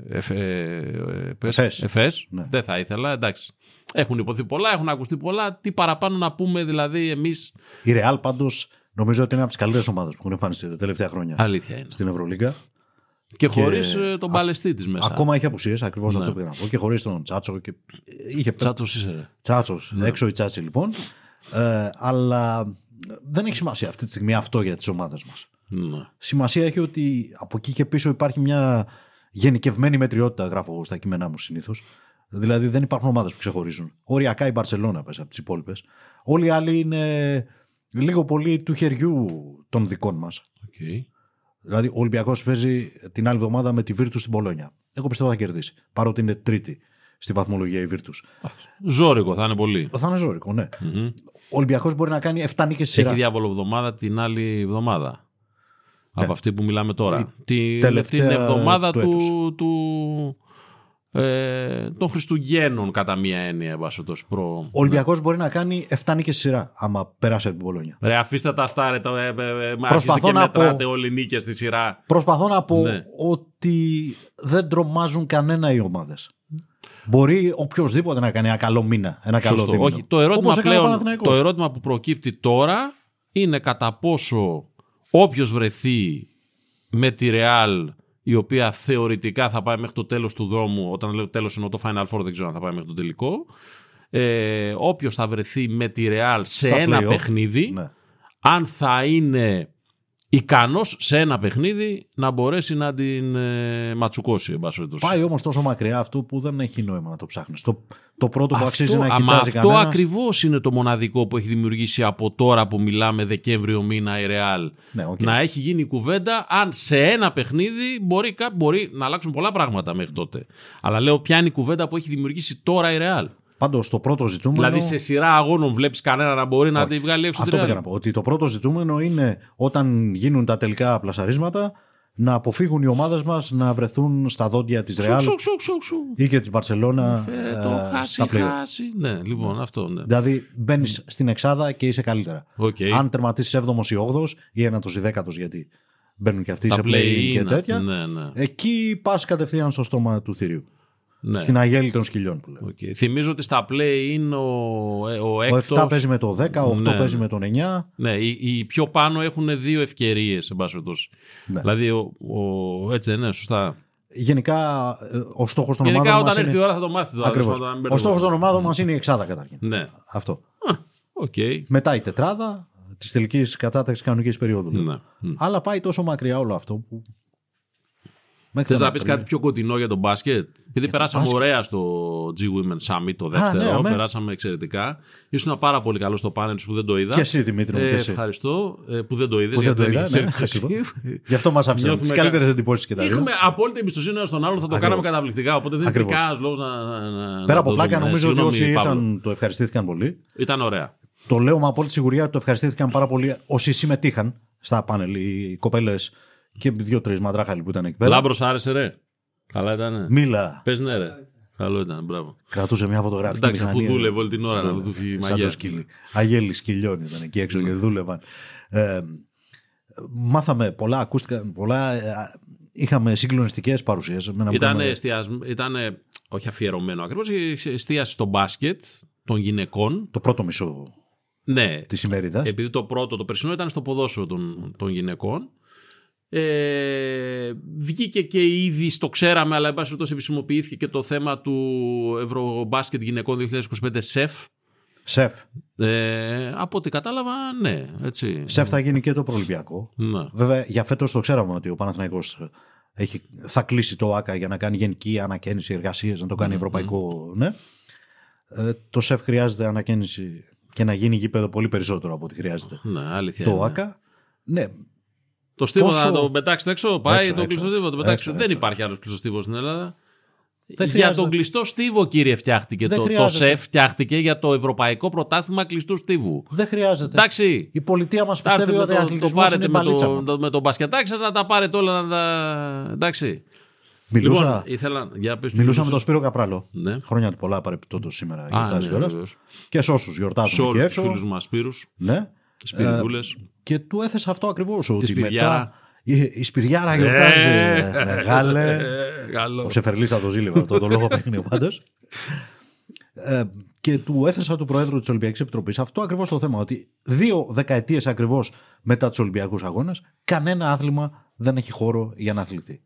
εφ- ε, ε, πες, Εφές. Εφές. Ναι. Δεν θα ήθελα, εντάξει. Έχουν υποθεί πολλά, έχουν ακουστεί πολλά. Τι παραπάνω να πούμε δηλαδή εμείς. Η Ρεάλ πάντως νομίζω ότι είναι από τις καλύτερες ομάδες που έχουν εμφανιστεί τα τελευταία χρόνια Αλήθεια είναι. στην Ευρωλίγα. Και χωρίς ε, τον παλαιστή της μέσα. Ακόμα έχει απουσίες, ακριβώς Ναι. αυτό που πήγα να πω. Και χωρίς τον Τσάτσο. Και... Είχε Τσάτσος είσαι ρε. Τσάτσος, Ναι. έξω η Τσάτσι λοιπόν. Ε, αλλά δεν έχει σημασία αυτή τη στιγμή αυτό για τις ομάδες μας. Ναι. Σημασία έχει ότι από εκεί και πίσω υπάρχει μια γενικευμένη μετριότητα, γράφω εγώ στα κείμενά μου συνήθως. Δηλαδή δεν υπάρχουν ομάδες που ξεχωρίζουν. Οριακά η Μπαρσελόνα πες από τις υπόλοιπες. Όλοι οι άλλοι είναι λίγο πολύ του χεριού των δικών μας. Οκ. Δηλαδή, ο Ολυμπιακός παίζει την άλλη εβδομάδα με τη Βίρτους στην Μπολόνια. Εγώ πιστεύω θα κερδίσει. Παρότι είναι τρίτη στη βαθμολογία η Βίρτους. Ζόρικο θα είναι πολύ. Θα είναι ζώρικο, ναι. Μμμ. Ο Ολυμπιακός μπορεί να κάνει 7 νίκες Έχει σειρά. διάβολο εβδομάδα την άλλη εβδομάδα. Από αυτή που μιλάμε τώρα. Η Τη, τελευταία την εβδομάδα του του, έτους. του, ε, των Χριστουγέννων κατά μία έννοια. εν πάση περιπτώσει, προ... Ο Ολυμπιακός μπορεί να κάνει 7 νίκες σειρά, άμα περάσει από την Πολόνια. Ρε αφήστε τα αυτά ρε. Το, ε, ε, ε, μα Προσπαθώ αρχίστε και να μετράτε πω- όλοι οι νίκες στη σειρά. Προσπαθώ να πω Ναι. ότι δεν τρομάζουν κανένα οι ομάδες. Μπορεί οποιοδήποτε να κάνει ένα καλό μήνα. Ένα καλό Σωστό. δίμηνο. Όχι, το ερώτημα, Όπως έκανε ο πλέον, Παναθηναϊκός. το ερώτημα που προκύπτει τώρα είναι κατά πόσο όποιος βρεθεί με τη Real η οποία θεωρητικά θα πάει μέχρι το τέλος του δρόμου όταν λέω τέλος εννοώ το Final Four δεν ξέρω αν θα πάει μέχρι το τελικό ε, όποιος θα βρεθεί με τη Real σε Στα ένα play-off. παιχνίδι Ναι. αν θα είναι ικανός σε ένα παιχνίδι να μπορέσει να την ε, ματσουκώσει εν πάση περιπτώσει. Πάει όμως τόσο μακριά αυτό που δεν έχει νόημα να το ψάχνεις. Το, το πρώτο που αξίζει να άμα κοιτάζει αυτό κανένας- ακριβώς είναι το μοναδικό που έχει δημιουργήσει από τώρα που μιλάμε Δεκέμβριο μήνα η Real. Ναι, οκ. Να έχει γίνει η κουβέντα αν σε ένα παιχνίδι μπορεί, κά- μπορεί να αλλάξουν πολλά πράγματα μέχρι τότε. Αλλά λέω ποια είναι η κουβέντα που έχει δημιουργήσει τώρα η Real. Πάντως το πρώτο ζητούμενο. Δηλαδή σε σειρά αγώνων βλέπεις κανένα να μπορεί να Όχι. τη βγάλει έξω τη Αυτό Real. πήγα να πω. Ότι το πρώτο ζητούμενο είναι όταν γίνουν τα τελικά πλασαρίσματα να αποφύγουν οι ομάδες μας να βρεθούν στα δόντια της Σου, Ρεάλ σου, σου, σου, σου. ή και της Μπαρσελόνα Ε, ε, το χάσει, στα play χάσει. Ναι, λοιπόν, αυτό. Ναι. Δηλαδή μπαίνεις στην εξάδα και είσαι καλύτερα. Οκ. Αν τερματίσεις 7ο ή 8ο ή ένατος ή 10ο, γιατί μπαίνουν και αυτοί Τα σε play play και είναι τέτοια. αυτή, ναι, ναι. Εκεί πας κατευθείαν στο στόμα του θηρίου. Ναι. Στην αγέλη των σκυλιών που λέμε. Οκ. Θυμίζω ότι στα play είναι ο, ε, ο Ο έκτος... 7 παίζει με το 10, ο 8 Ναι, παίζει ναι. με τον 9. Ναι, οι, οι πιο πάνω έχουν δύο ευκαιρίες, εν πάση περιπτώσει. Ναι. Δηλαδή, ο, ο, έτσι δεν είναι, σωστά. Γενικά, ε, ο στόχος των Γενικά, ομάδων όταν μας έρθει είναι... η ώρα θα το μάθει. τώρα, Ακριβώς. τέλος πάντων, να μην Ο στόχο των μπερδευόμαστε. ομάδων μας είναι η εξάδα καταρχήν. Ναι. Αυτό. Α, Οκ. Μετά η τετράδα της τελικής κατάταξης κανονικής περίοδου. λέμε. Ναι. Μ. Αλλά πάει τόσο μακριά όλο αυτό που. Μέχρι Θες τον να πεις Απρίλιο. κάτι πιο κοντινό για τον μπάσκετ; Επειδή περάσαμε μπάσκετ. ωραία στο G-Women Summit το ναι, δεύτερο, αμέ. περάσαμε εξαιρετικά. Ήσουν πάρα πολύ καλό στο πάνελ σου που δεν το είδα. Και εσύ Δημήτρη μου, Ε, και εσύ. ευχαριστώ ε, που δεν το είδες. Που δεν το είδα, ναι, Γι' Γι' αυτό μας άφησαν Νιώθουμε τις κα- καλύτερε εντυπώσεις και τα δύο. Είχαμε απόλυτη εμπιστοσύνη ένα στον άλλον, θα το Ακριβώς. κάναμε καταπληκτικά. Οπότε δεν Ακριβώς. υπήρχε κανένα λόγος να, να, να- Πέρα να από το πλάκα, δούμε. νομίζω ότι Συγγνώμη, όσοι Παύλο. ήρθαν το ευχαριστήθηκαν πολύ. Ήταν ωραία. το λέω με απόλυτη σιγουριά ότι το ευχαριστήθηκαν πάρα πολύ όσοι συμμετείχαν στα πάνελ, οι κοπέλες και δύο-τρεις μαντράχαλοι που ήταν εκεί πέρα. Λάμπρος άρεσε, ρε. Καλά ήταν. Μίλα. Πες ναι, ρε. Καλό ήταν, μπράβο. Κρατούσε μια φωτογραφία. Εντάξει, αφού δούλευε όλη την ώρα να του φύγει η Σαν μαγιά. το σκύλι. Αγέλη σκυλιών ήταν εκεί έξω και δούλευαν. Ε, μάθαμε πολλά, ακούστηκαν πολλά. ε, Είχαμε συγκλονιστικές παρουσίες. Ήταν, εστιασμ- ήτανε, όχι αφιερωμένο ακριβώς, εστίαση στο μπάσκετ των γυναικών. Το πρώτο μισό Ναι, της ημερίδα. επειδή το πρώτο, το περσινό ήταν στο ποδόσφαιρο των, των γυναικών. Ε, βγήκε και ήδη, στο ξέραμε, αλλά εν πάση περιπτώσει επισημοποιήθηκε και το θέμα του Ευρωμπάσκετ γυναικών 2025 ΣΕΦ. Σεφ. Ε, από ό,τι κατάλαβα, ναι, έτσι. Σεφ θα γίνει και το προολυμπιακό. Ναι. Βέβαια, για φέτος το ξέραμε ότι ο Παναθηναϊκός έχει, θα κλείσει το ΆΚΑ για να κάνει γενική ανακαίνιση εργασίες, να το κάνει ευρωπαϊκό. Ναι. Ε, το ΣΕΦ χρειάζεται ανακαίνιση και να γίνει γήπεδο πολύ περισσότερο από ό,τι χρειάζεται. Ναι, αλήθεια. Το είναι. ΆΚΑ. Ναι, Το στίβο Πόσο- να το πετάξετε έξω, πάει Έξω, το έξω. κλειστό στίβο. Το πετάξετε. Έξω, Δεν έξω. υπάρχει άλλος κλειστός στίβος στην Ελλάδα. Δεν για χρειάζεται. τον κλειστό στίβο, κύριε, φτιάχτηκε. Δεν Το, το χρειάζεται. ΣΕΦ φτιάχτηκε για το Ευρωπαϊκό Πρωτάθλημα Κλειστού Στίβου. δεν χρειάζεται. Εντάξει. Η πολιτεία μας Άρτε πιστεύει με ότι ο το, το αθλητισμό πάρετε είναι με μπαλίτσα. το, μόνο. το, με το μπασκετάκι σας να τα πάρετε όλα να τα. Εντάξει. Μιλούσα, Λοιπόν, ήθελα. Για πες τι μιλούσα με μιλούσες. τον Σπύρο Καπράλο. Ναι. Χρόνια του πολλά παρεπιπτόντως σήμερα Α, γιορτάζει ναι, κιόλας. βεβαίως. Και σε όσους Σε γιορτάζουν όλους και τους έξω. φίλους μας Σπύρους, Ναι. Σπυριδούλες. Και του έθεσα αυτό ακριβώς. Ότι Σπυριάρα. μετά. Η, η Σπυριάρα γιορτάζει. Ε. ε, Μεγάλε. Καλό. Ο Σεφερλή θα το ζήλευε αυτό το λογοπαίγνιο πάντως. Ε, και του έθεσα του Προέδρου της Ολυμπιακής Επιτροπής αυτό ακριβώς το θέμα. Ότι δύο δεκαετίες ακριβώς μετά τους Ολυμπιακούς Αγώνες, κανένα άθλημα δεν έχει χώρο για να αθληθεί.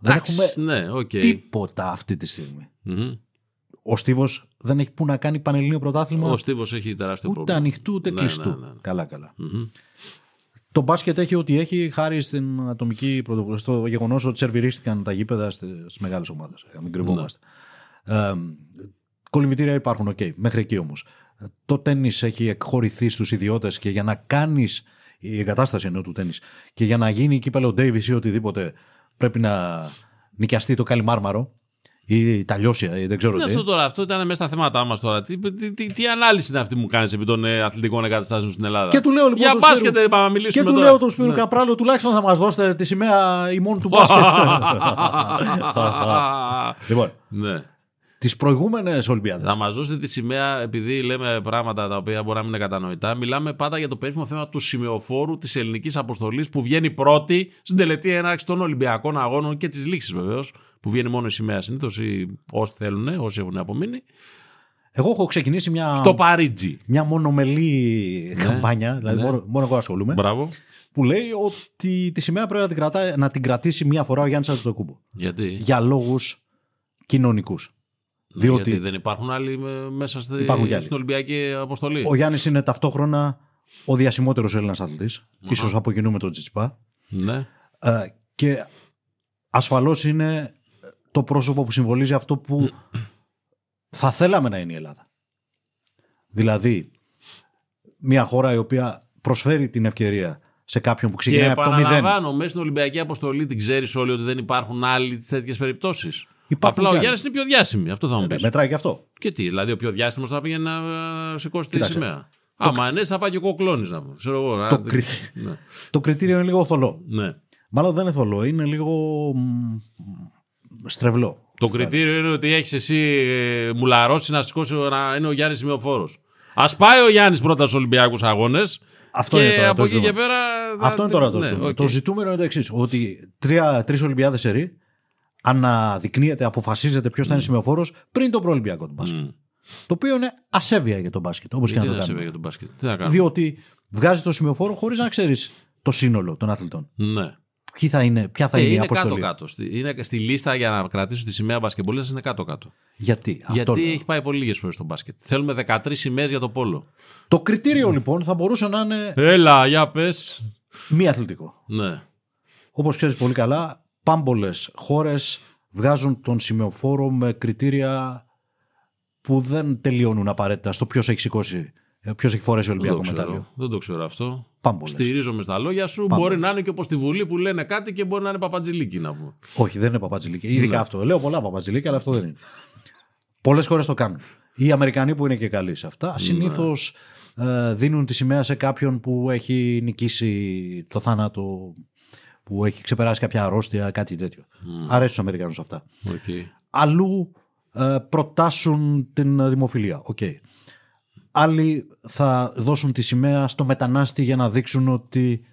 Δεν Εντάξει, έχουμε Ναι, οκ. τίποτα αυτή τη στιγμή. Μμμ. Ο Στίβος δεν έχει που να κάνει πανελλήνιο πρωτάθλημα Ο Στίβος έχει τεράστιο ούτε πρόβλημα. ανοιχτού ούτε Ναι, κλειστού. ναι, ναι, ναι. Καλά, καλά. Μμμ. Το μπάσκετ έχει ό,τι έχει χάρη στην ατομική πρωτοβουλία. Στο γεγονός ότι σερβιρίστηκαν τα γήπεδα στις μεγάλες ομάδες. Να μην κρυβόμαστε. Ε, κολυμβητήρια υπάρχουν, οκ. Μέχρι εκεί όμως. Το τένις έχει εκχωρηθεί στους ιδιώτες και για να κάνεις. Η εγκατάσταση εννοώ του τένις. Και για να γίνει κύπελλο Ντέιβις ή οτιδήποτε πρέπει να νοικιαστεί το καλυμάρμαρο ή τα λιώσια ή δεν ξέρω Τι είναι τι. αυτό τώρα, αυτό ήταν μέσα στα θέματα μας τώρα. Τι, τι, τι, τι ανάλυση είναι αυτή που κάνεις επί των ε, αθλητικών εγκαταστάσεων στην Ελλάδα; Και του λέω λοιπόν. Για του μπάσκετ Σπύρου- είπαμε να Και μιλήσουμε του τώρα. λέω του Σπύρου Ναι. Καπράλου, τουλάχιστον θα μας δώσετε τη σημαία ημών του μπάσκετ. λοιπόν, ναι. Τις προηγούμενες Ολυμπιάδες. Θα μας δώσετε τη σημαία, επειδή λέμε πράγματα τα οποία μπορεί να μην είναι κατανοητά. Μιλάμε πάντα για το περίφημο θέμα του σημεοφόρου της ελληνικής αποστολής που βγαίνει πρώτη στην τελετή έναρξη των Ολυμπιακών Αγώνων και της λήξης βεβαίως. Που βγαίνει μόνο η σημαία συνήθως ή όσοι θέλουν, όσοι έχουν απομείνει. Εγώ έχω ξεκινήσει μια, Στο Παρίτζι. μια μονομελή καμπάνια, δηλαδή ναι. μόνο, μόνο εγώ ασχολούμαι, Μπράβο. που λέει ότι τη σημαία πρέπει να την, κρατάει, να την κρατήσει μία φορά ο Γιάννης Αντιτοκούμπο. Γιατί; Για λόγους κοινωνικούς. Διότι Γιατί δεν υπάρχουν άλλοι με- μέσα στη, Υπάρχουν κι άλλοι. στην Ολυμπιακή αποστολή. ο Γιάννης είναι ταυτόχρονα ο διασημότερος Έλληνας αθλητής, ίσω από κοινού με τον Τσιτσπά. Ναι. Ε, και ασφαλώς είναι το πρόσωπο που συμβολίζει αυτό που θα θέλαμε να είναι η Ελλάδα. Δηλαδή, μια χώρα η οποία προσφέρει την ευκαιρία σε κάποιον που Και ξεκινάει από το μηδέν. επαναλαμβάνω, μέσα στην Ολυμπιακή αποστολή την ξέρεις όλοι ότι δεν υπάρχουν άλλοι τέτοιες περιπτώσεις. Υπάρχουν Απλά ο κι άλλοι. Γιάννη είναι πιο διάσημη. Αυτό θα μου Ναι, πεις. μετράει και αυτό. Και τι, δηλαδή ο πιο διάσημος θα πήγε να ε, σηκώσει τη Κοίταξε. σημαία. Άμα ναι, θα πάει και ο κοκλώνης να πούμε. Ξέρω εγώ. να- Το, κρι- Ναι. το κριτήριο είναι λίγο θολό. ναι. Μάλλον δεν είναι θολό, είναι λίγο μ, στρεβλό. Το κριτήριο είναι ότι έχεις εσύ ε, μουλαρώσει να σηκώσει να είναι ο Γιάννης σημειοφόρος. Α πάει ο Γιάννης πρώτα στους Ολυμπιακούς Αγώνες. Αυτό και είναι τώρα από το εκεί και ζητούμενο. πέρα. θα- Αυτό είναι τώρα το ναι, ζητούμενο. οκ. Το ζητούμενο είναι το εξής: Ότι τρεις Ολυμπιάδες σερί αναδεικνύεται, αποφασίζεται ποιος θα είναι σημειοφόρος πριν τον προολυμπιακό του μπάσκετ. Μμ. Το οποίο είναι ασέβεια για τον μπάσκετ, όπως και Γιατί να το να σε κάνουμε. για τον μπάσκετ; Τι να κάνουμε; Διότι βγάζει το σημειοφόρο χωρίς να ξέρεις το σύνολο των αθλητών. Ναι. Ποιοι θα είναι, ποια θα Ε, είναι, η είναι αποστολή. κάτω-κάτω. Στη- Είναι στη λίστα για να κρατήσουν τη σημαία μπασκεμπολίστα είναι κάτω-κάτω. Γιατί, αυτό Γιατί λέω. έχει πάει πολύ λίγες φορές στο μπάσκετ. Θέλουμε 13 σημαίες για το πόλο. Το κριτήριο λοιπόν θα μπορούσε να είναι Έλα, για πες. μη αθλητικό. Ναι. Όπως ξέρεις πολύ καλά, πάμπολες χώρες βγάζουν τον σημειοφόρο με κριτήρια που δεν τελειώνουν απαραίτητα στο ποιος έχει σηκώσει, ποιος έχει φορέσει Δεν το, Ολυμπιακό ξέρω. μετάλλιο. δεν το ξέρω αυτό. Πάμπολες. Στηρίζομαι στα λόγια σου. Πάμπολες. Μπορεί να είναι και όπως στη Βουλή που λένε κάτι και μπορεί να είναι παπατζηλίκι να πούμε. Όχι, δεν είναι παπατζηλίκι. Ειδικά Ναι. αυτό. Λέω πολλά παπατζηλίκια, αλλά αυτό δεν είναι. Πολλές χώρες το κάνουν. Οι Αμερικανοί που είναι και καλοί σε αυτά, συνήθως ε, δίνουν τη σημαία σε κάποιον που έχει νικήσει το θάνατο, που έχει ξεπεράσει κάποια αρρώστια, κάτι τέτοιο. Αρέσει στους Αμερικανούς αυτά. Okay. Αλλού ε, προτάσουν την δημοφιλία. Οκ. Άλλοι θα δώσουν τη σημαία στο μετανάστη για να δείξουν ότι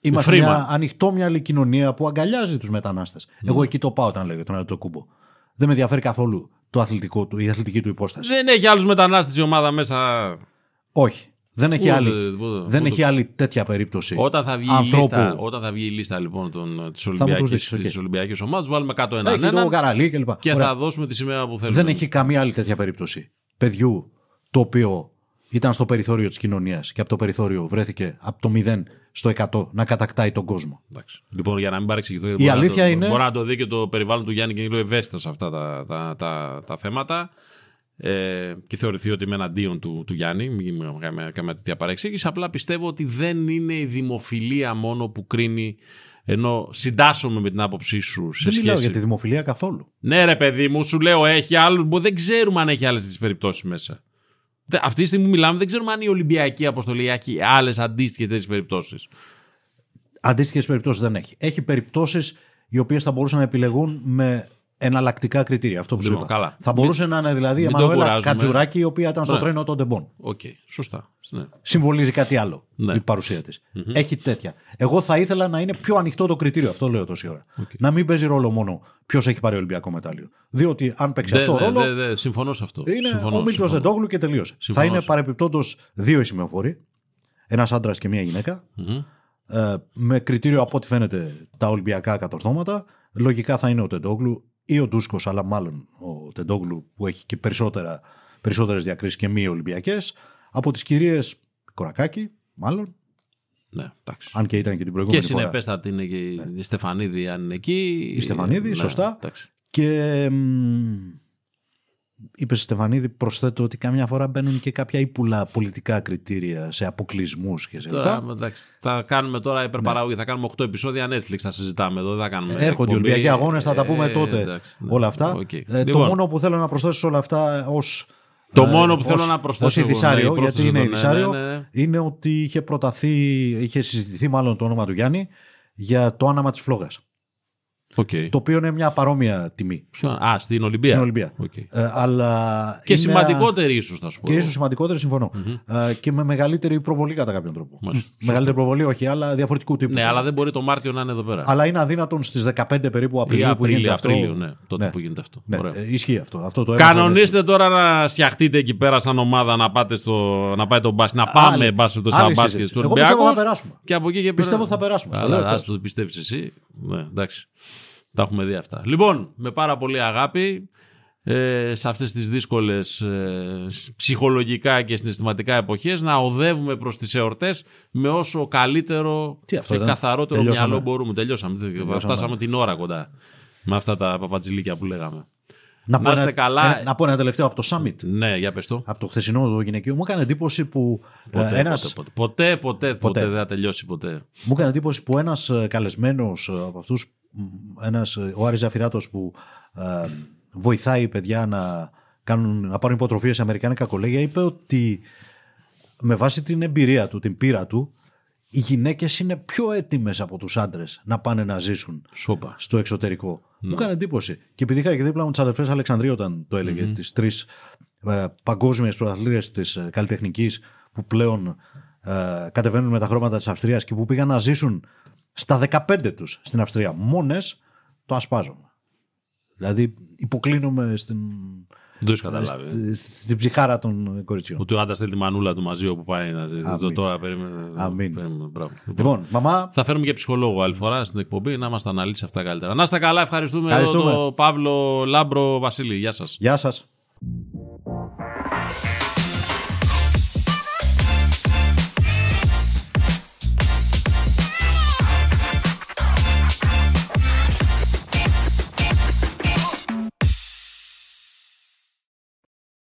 είμαστε φρήμα. μια ανοιχτόμυαλη κοινωνία που αγκαλιάζει τους μετανάστες. Εγώ εκεί το πάω όταν λέγω τον Αντετοκούνμπο. Δεν με ενδιαφέρει καθόλου το αθλητικό του, η αθλητική του υπόσταση. Δεν έχει άλλους μετανάστες η ομάδα μέσα. Όχι. Δεν έχει, Ούτε- άλλη, ούτε- δεν ούτε- έχει άλλη τέτοια περίπτωση. Όταν θα βγει, η ανθρώπου. λίστα, όταν θα βγει η λίστα λοιπόν της μου τους δείξεις, οκ. Ολυμπιακής ομάδας, βάλουμε κάτω έναν Έχει το έναν Καραλή κλπ. και Ωραία. θα δώσουμε τη σημαία που θέλουμε. Δεν έχει καμία άλλη τέτοια περίπτωση παιδιού το οποίο ήταν στο περιθώριο της κοινωνίας και από το περιθώριο βρέθηκε από το 0 στο 100 να κατακτάει τον κόσμο. Εντάξει. Λοιπόν, για να μην παρεξηγηθώ, Η μπορεί να αλήθεια το, είναι- Μπορεί να το δει και το περιβάλλον του Γιάννη και είναι λίγο ευαίσθητος σε αυτά τα, τα, τα, τα θέματα. Ε, και θεωρηθεί ότι είμαι εναντίον του, του Γιάννη, μην μην κάνουμε καμία τέτοια παρεξήγηση. Απλά πιστεύω ότι δεν είναι η δημοφιλία μόνο που κρίνει. Ενώ συντάσσομαι με την άποψή σου σε Δεν σχέση. μιλάω για τη δημοφιλία καθόλου. Ναι, ρε παιδί μου, σου λέω έχει άλλου. που Δεν ξέρουμε αν έχει άλλες τις περιπτώσεις μέσα. Δε- Αυτή τη στιγμή που μιλάμε, δεν ξέρουμε αν η Ολυμπιακή αποστολή έχει άλλες αντίστοιχες τέτοιες περιπτώσεις. Αντίστοιχες περιπτώσεις δεν έχει. Έχει περιπτώσεις οι οποίες θα μπορούσαν να επιλεγούν με εναλλακτικά κριτήρια. Αυτό που σου Λοιπόν, είπα. καλά. Θα μπορούσε να είναι δηλαδή η μην το Εμμανουέλα κουράζουμε. Κατζουράκη, η οποία ήταν στο Ναι. τρένο των Ντεμπών. Οκ, σωστά. Ναι. Συμβολίζει κάτι άλλο Ναι. η παρουσία της. Έχει τέτοια. Εγώ θα ήθελα να είναι πιο ανοιχτό το κριτήριο. Αυτό λέω τόση ώρα. Οκ. Να μην παίζει ρόλο μόνο ποιος έχει πάρει Ολυμπιακό μετάλλιο. Διότι αν παίξει Δε- αυτό δε- ρόλο, δε- δε- συμφωνώ σε αυτό. είναι συμφωνώ, ο Μίλτος συμφωνώ. Τεντόγλου και τελείωσε. Συμφωνώ θα είναι σε- παρεπιπτόντως δύο οι σημεοφόροι. Ένας άντρας και μία γυναίκα. Μμμ. Ε, με κριτήριο από ό,τι φαίνεται τα Ολυμπιακά κατορθώματα. Λογικά θα είναι ο Τεντόγλου ή ο Ντούσκος, αλλά μάλλον ο Τεντόγλου που έχει και περισσότερα, περισσότερες διακρίσεις και μη Ολυμπιακές. Από τις κυρίες Κορακάκη, μάλλον, Ναι, εντάξει. αν και ήταν και την Και προηγούμενη φορά. συνεπέστατη είναι και η Στεφανίδη αν είναι εκεί. Η Στεφανίδη, Ναι, σωστά. εντάξει. Και είπε Στεφανίδη, προσθέτω ότι καμιά φορά μπαίνουν και κάποια ύπουλα πολιτικά κριτήρια σε αποκλεισμούς και σε Τώρα, λοιπά. εντάξει, θα κάνουμε τώρα υπερπαραγωγή. Θα κάνουμε 8 επεισόδια Netflix. Θα συζητάμε εδώ. Δεν θα κάνουμε. Έρχονται οι εκπομπή. Ολυμπιακοί αγώνες, θα τα πούμε Ε, τότε. εντάξει, ναι. όλα αυτά. Οκ. Ε, το Λοιπόν, μόνο που θέλω να προσθέσω σε όλα αυτά ως. Το μόνο που θέλω να προσθέσω Ως εγώ, ειδησάριο, ναι, γιατί πρόσθεσέ είναι το, ναι, ειδησάριο, ναι, ναι. είναι ότι είχε προταθεί, είχε συζητηθεί μάλλον το όνομα του Γιάννη για το άναμμα της φλόγας. Οκ. Το οποίο είναι μια παρόμοια τιμή Ποιο- Α, στην Ολυμπία. στην Ολυμπία. Οκ. Ε, αλλά Και είναι- σημαντικότερη ίσως, θα σου πω. Και εγώ. ίσως σημαντικότερη, συμφωνώ. Ε, και με μεγαλύτερη προβολή κατά κάποιον τρόπο. Μάλιστα. Μεγαλύτερη προβολή, όχι, αλλά διαφορετικού τύπου. Ναι, αλλά δεν μπορεί το Μάρτιο να είναι εδώ πέρα. Αλλά είναι αδύνατον στις 15 περίπου Ή Απριλίου που Απρίλιο, γίνεται αυτό. Απρίλιο, ναι. Τότε Ναι. που γίνεται αυτό. Ναι, Ωραία. ε, ισχύει αυτό. αυτό το έμαθα Κανονίστε τώρα να στιαχτείτε εκεί πέρα σαν ομάδα να πάτε στο. να πάει το μπάσκετ. Να πάμε Άλλη- μπάσκετ το άλλη σαν μπάσκετ συζήτηση. στο Εγώ πιστεύω Ολυμπιακό. θα περάσουμε. Και από εκεί και πέρα. Πιστεύω ότι θα περάσουμε. Στο λέω Αλλά ευθέως. ας το πιστεύεις εσύ. Ναι, εντάξει. Τα έχουμε δει αυτά. Λοιπόν, με πάρα πολύ αγάπη ε, σε αυτές τις δύσκολες ε, ψυχολογικά και συναισθηματικά εποχές να οδεύουμε προς τις εορτές με όσο καλύτερο Τι αυτό και ήταν; καθαρότερο Τελειώσαμε. μυαλό μπορούμε. Τελειώσαμε. Φτάσαμε την ώρα κοντά με αυτά τα παπατζηλίκια που λέγαμε. Να, Να πω είστε ένα, καλά. ένα- να πω ένα τελευταίο από το Summit. Ναι, για πες το. Από το χθεσινό το γυναικείο. Μου έκανε εντύπωση που Ποτέ, ε, ένας, ποτέ, ποτέ, ποτέ, ποτέ, Ποτέ. δεν θα τελειώσει ποτέ. Μου έκανε εντύπωση που ένας ε, καλεσμένος ε, από αυτούς, μ, ένας, ε, ο Άρης Ζαφυράτος που ε, βοηθάει παιδιά να, κάνουν, να πάρουν υποτροφίες σε αμερικάνικα κολέγια είπε ότι με βάση την εμπειρία του, την πείρα του οι γυναίκες είναι πιο έτοιμες από τους άντρες να πάνε να ζήσουν Σόπα. στο εξωτερικό. Μου έκανε εντύπωση. Και επειδή είχα και δίπλα μου τις αδερφές Αλεξανδρίου όταν το έλεγε, τις τρεις ε, παγκόσμιες πρωταθλήτριες της ε, καλλιτεχνικής που πλέον ε, κατεβαίνουν με τα χρώματα της Αυστρίας και που πήγαν να ζήσουν στα 15 τους στην Αυστρία μόνες, το ασπάζομαι. Δηλαδή υποκλίνομαι στην, Δεν το έχεις καταλάβει. στη- στην ψυχάρα των κοριτσιών. Ότι ο άντρας θέλει τη μανούλα του μαζί όπου πάει να ζει. Το Αμήν. τώρα περίμενε. Αμήν. περίμενε, μπράβο. Λοιπόν, μαμά, Θα φέρουμε και ψυχολόγο άλλη φορά στην εκπομπή να μας τα αναλύσει αυτά καλύτερα. Να είστε καλά, ευχαριστούμε, Ευχαριστούμε. εδώ τον Παύλο Λάμπρο Βασίλη. Γεια σας. γεια σας.